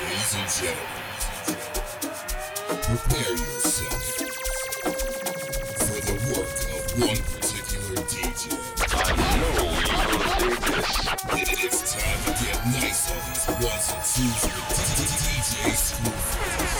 Ladies and gentlemen, prepare yourself for the work of one particular DJ. I know you will dig this. It's time to get nice on these ones and twos with DJ Screwface.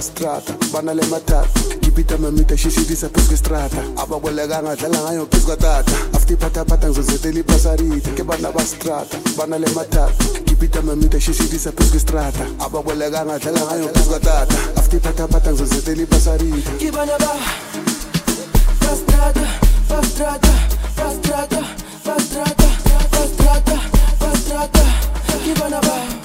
la strata banale matata. Ngipita mamita shishitisa phezu kwestrata. Ababoleka ngadlala ngayo phezu kwatata. Afutiphathaphatha ngizozethela ibhasarita ke bana bastrata banale matata. Ngipita mamita shishitisa phezu kwestrata. Ababoleka ngadlala ngayo phezu kwatata. Afutiphathaphatha ngizozethela ibhasarita kibana ba bastrata bastrata bastrata bastrata bastrata bastrata. Kibana ba.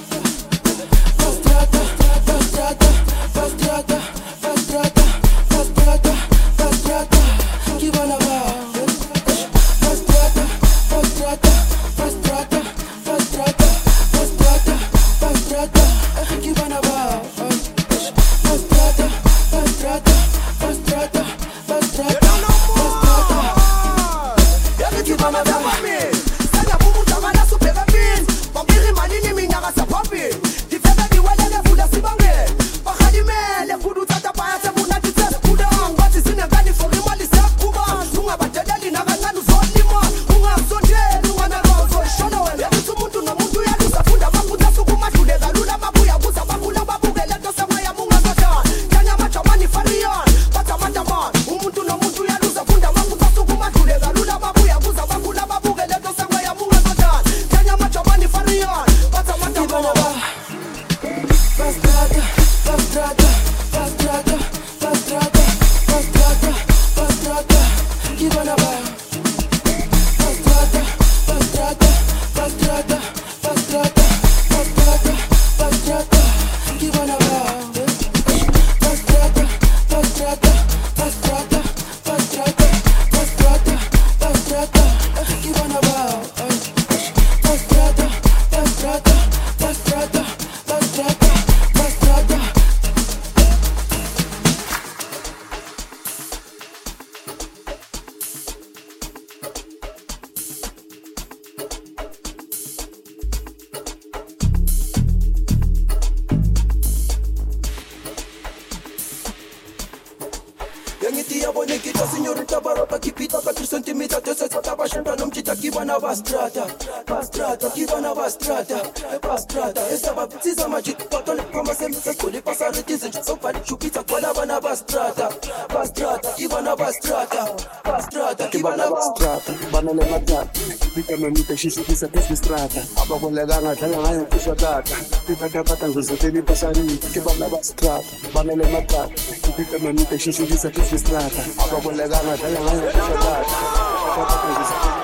mamipexisi tisa tisistrata abakwelekanga dlala ngayo mfishakata tifatabata ngizotenipasarini tibalabasitrata banele matata ipita mamipexisi tisa tisistrata abakwelekanga dlala ngayo mfishakata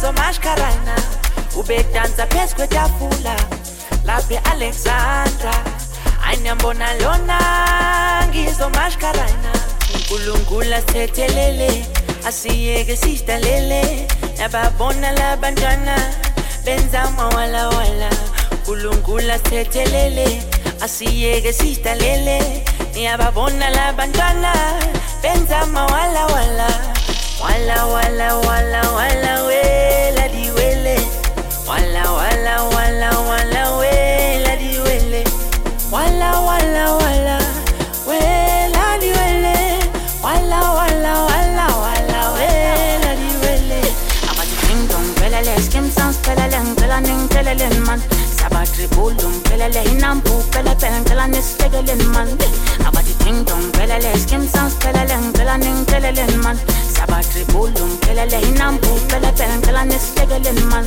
ngizomashkarana ubedansa phezu kwetafula lapha e-alexandra. Ayinambona lona ngizomashkarana. Unkulunkulu asithethelele asiyeke sidalele nababona labantwana benza mawalawala. Unkulunkulu asithethelele asiyeke sidalele niyababona labantwana benza mawalawala. Wala wala wala wala diwele wala wala wala wala wela diwele wala wala wala wela diwele wala wala wala wala wela diwele abathi ding dong pelele skim sounds pelele ngicela ningitheleleni man. Sabatribulu ngiphelele inampu pele pele ngicela nisihlekeleni man. Abathi ding dong pelele skim sounds pelele ngicela ningitheleleni man. Sabatribulu ngiphelele inampu pele pele ngicela nisihlekeleni man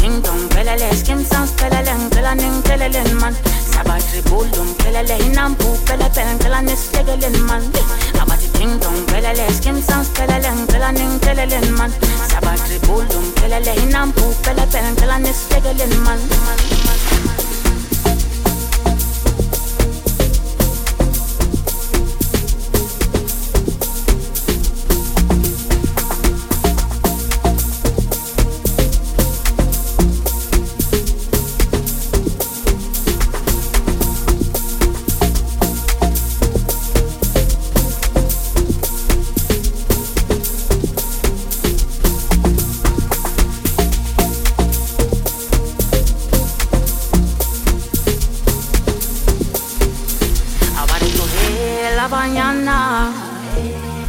ding dong pelele skim sounds pelele ngicela ningitheleleni man sabatribulu ngiphelele inampu pele pele ngicela nisihlekeleni man abathi ding dong pelele skim sounds pelele ngicela ningitheleleni man sabatribulu ngiphelele inampu pele pele ngicela nisihlekeleni man abarituhela mañana.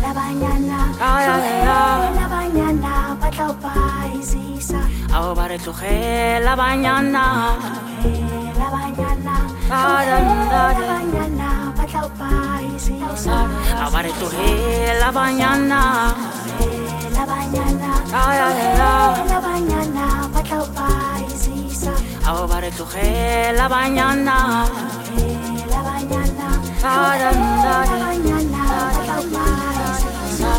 La mañana. Ay, ay, ay. La mañana. Patlopa la mañana. La mañana. Ay, ay, La mañana. Patlopa y sisa. Ahora el la mañana. La mañana. Ay, ay, ay. La mañana. Patlopa y sisa. Ahora el la mañana. La mañana. Banyana, batla o paisisa.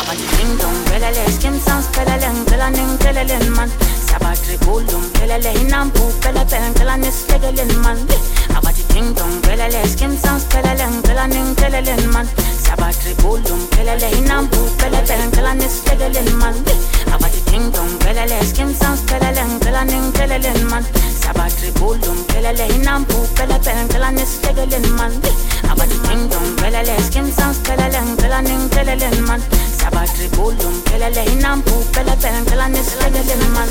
abathi ding dong pelele skim sounds pelele ngicela ningitheleleni man sabatribulu ngiphelele inampu pele pele ngicela man abathi ding dong pelele skim sounds pelele ngicela ningitheleleni man sabatribulu ngiphelele inampu pele pele ngicela nisihlekeleni man. Abathi ding dong pelele skim sounds pelele ngicela ningitheleleni man. Sabatribulu ngiphelele inampu pele pele ngicela nisihlekeleni man. Abathi ding dong pelele skim sounds pelele ngicela ningitheleleni man. Sabatribulu ngiphelele inampu pele pele ngicela nisihlekeleni man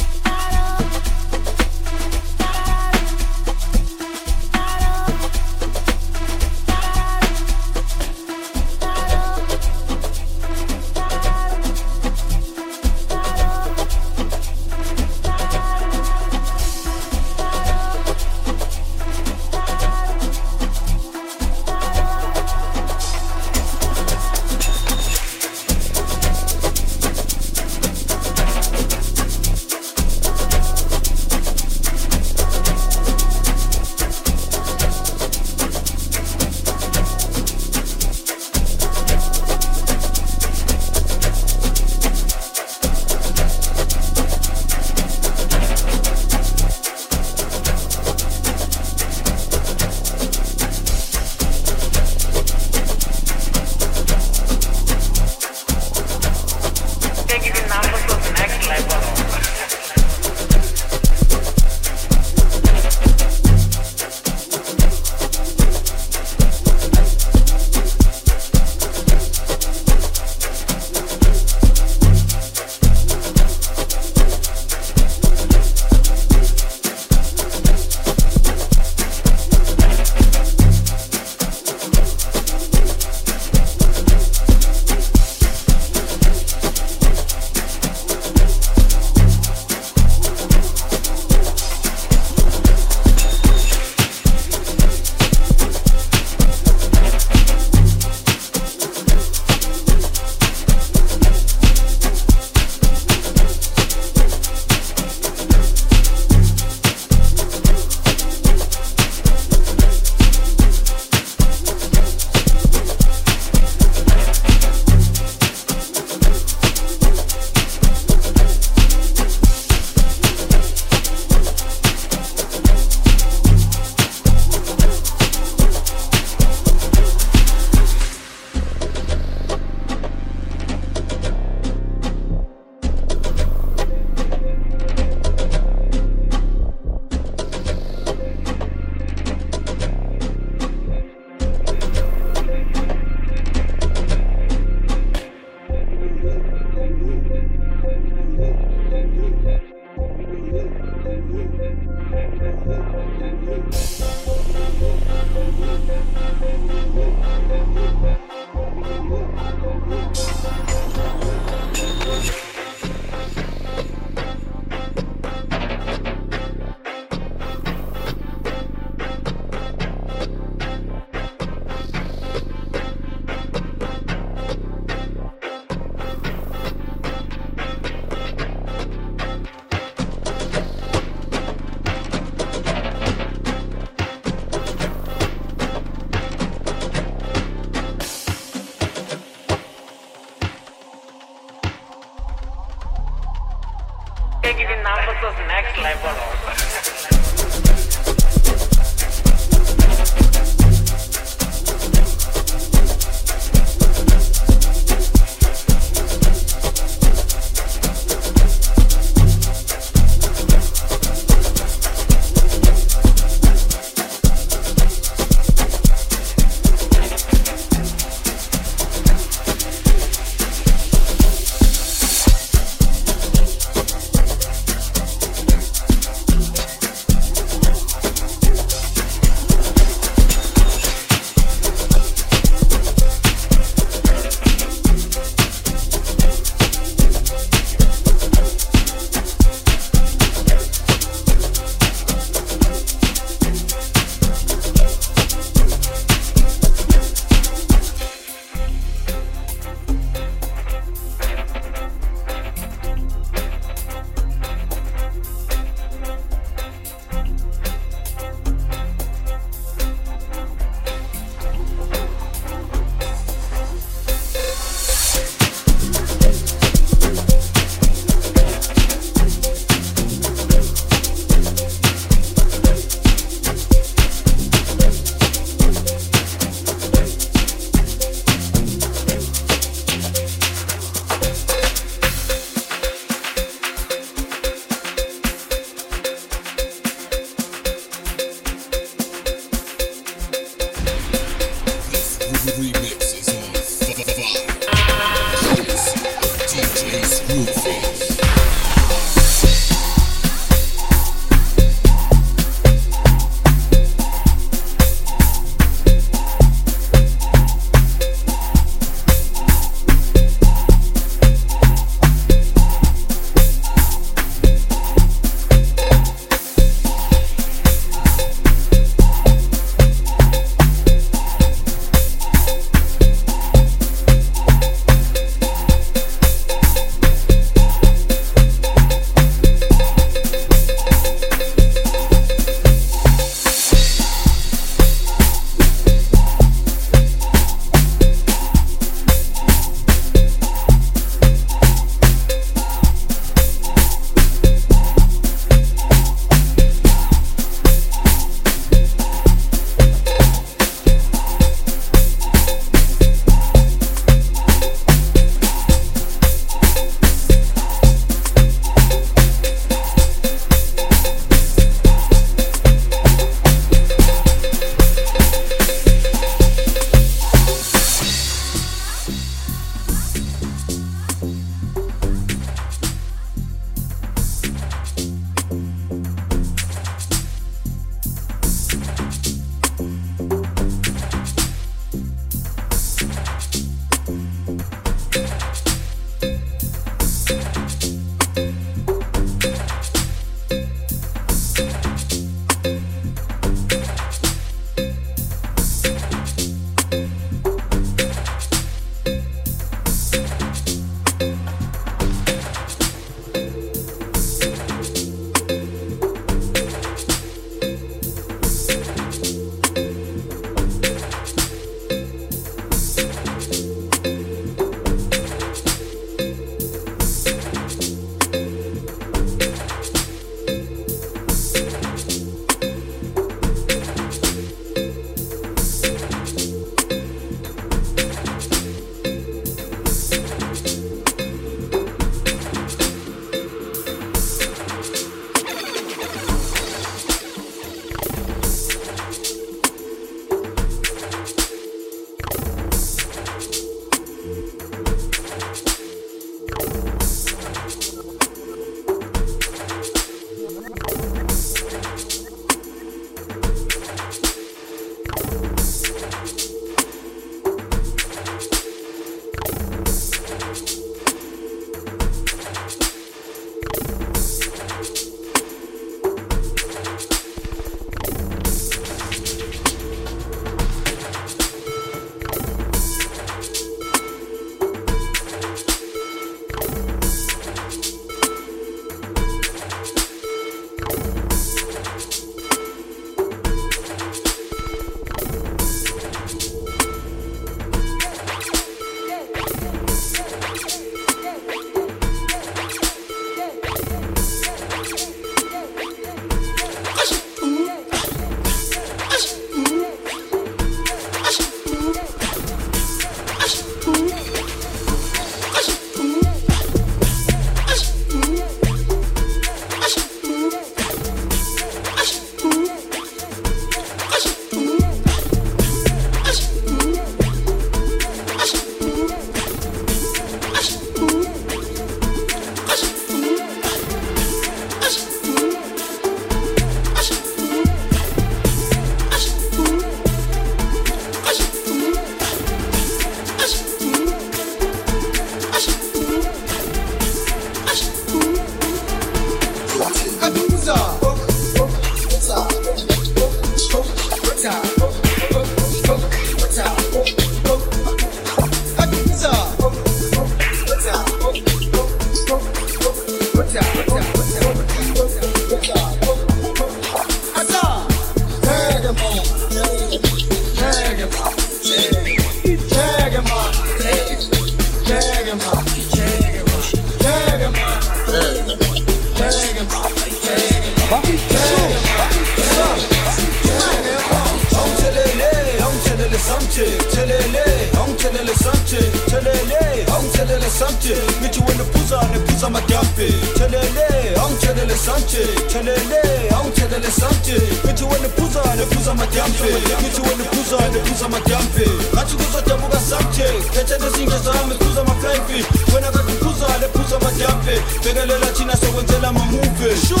sokwenzela mamuve shu.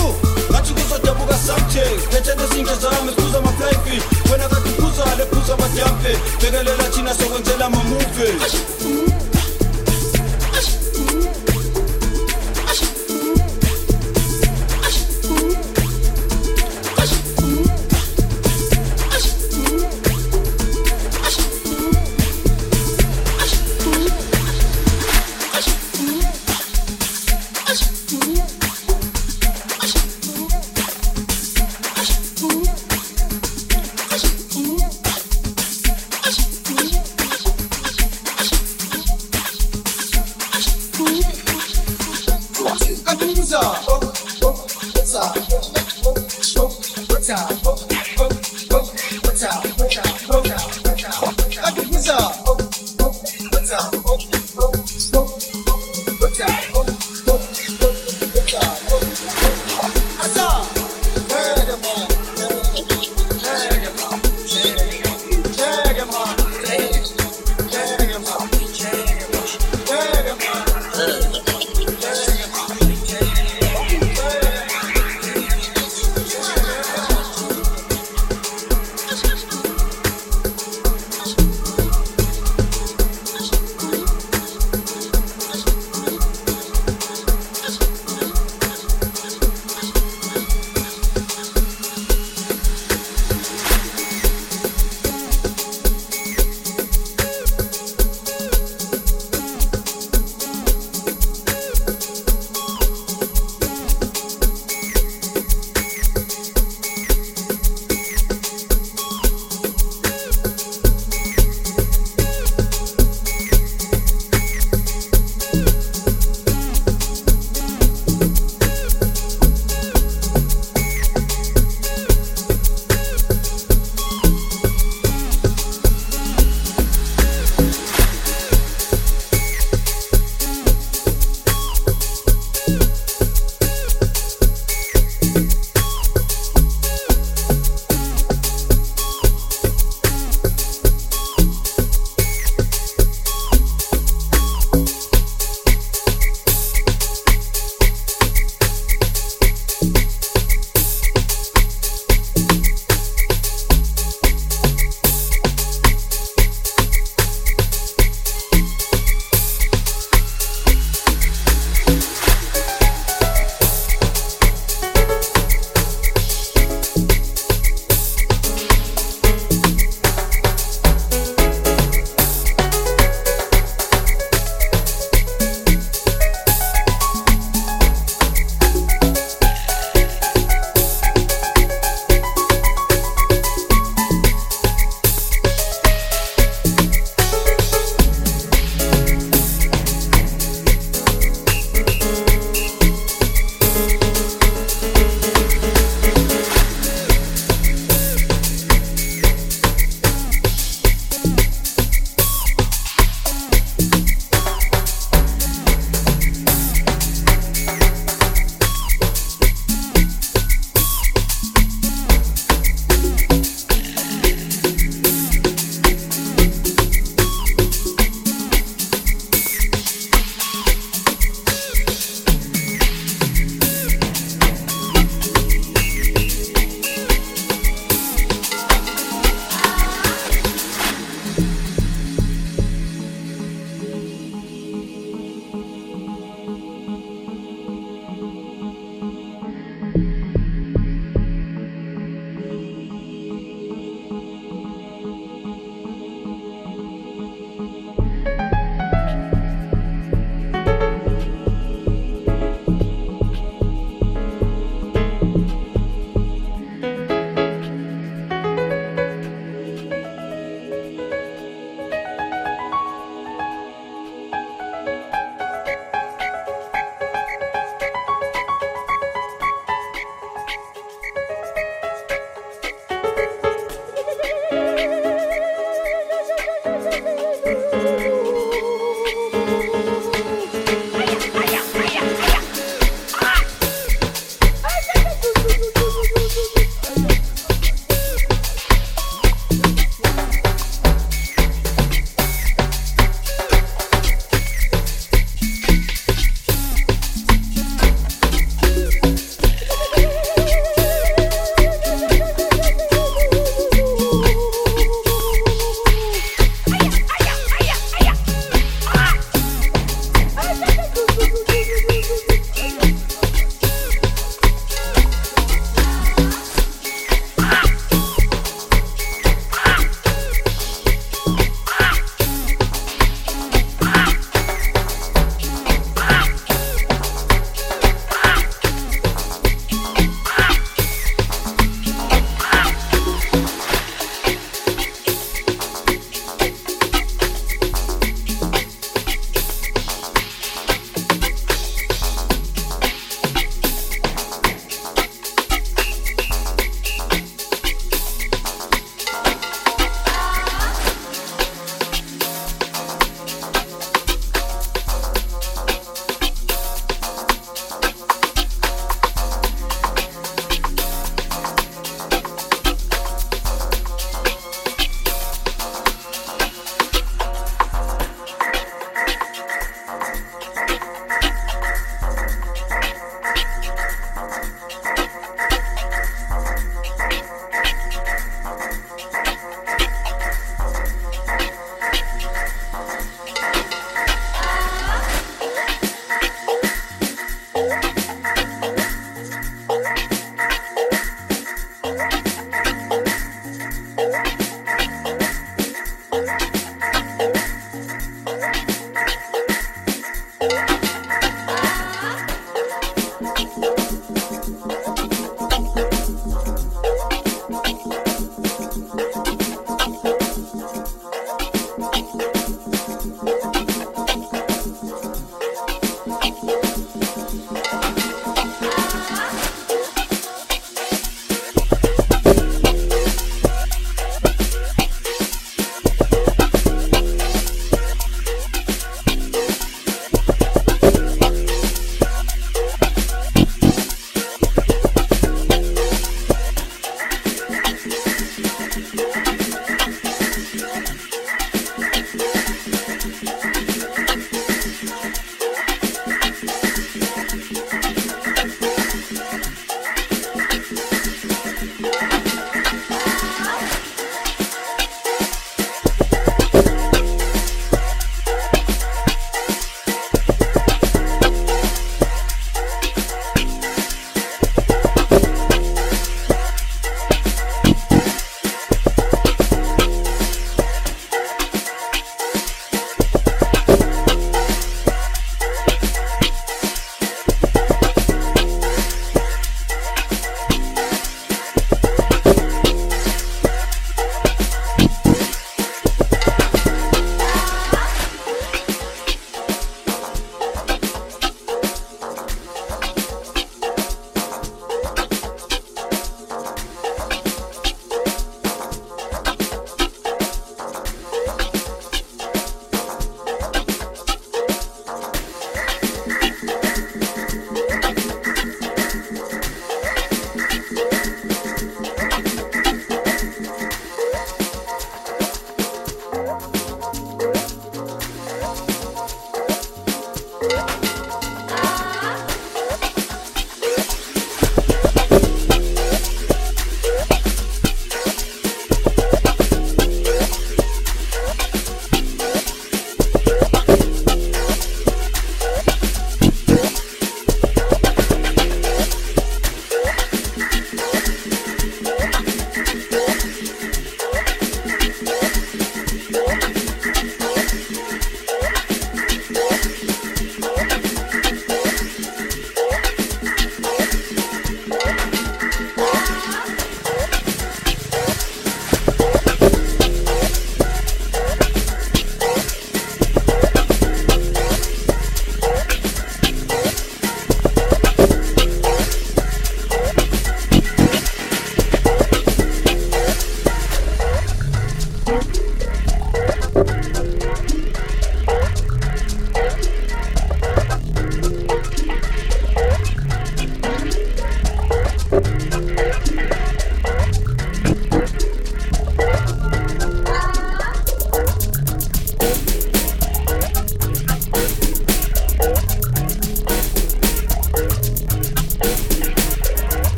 Ngathi kuzodabuka subject. Phethente zintsha zami siphuza amaflyfi wena kade uphuza le phuza abadampe bekelela thina sokwenzela mamuve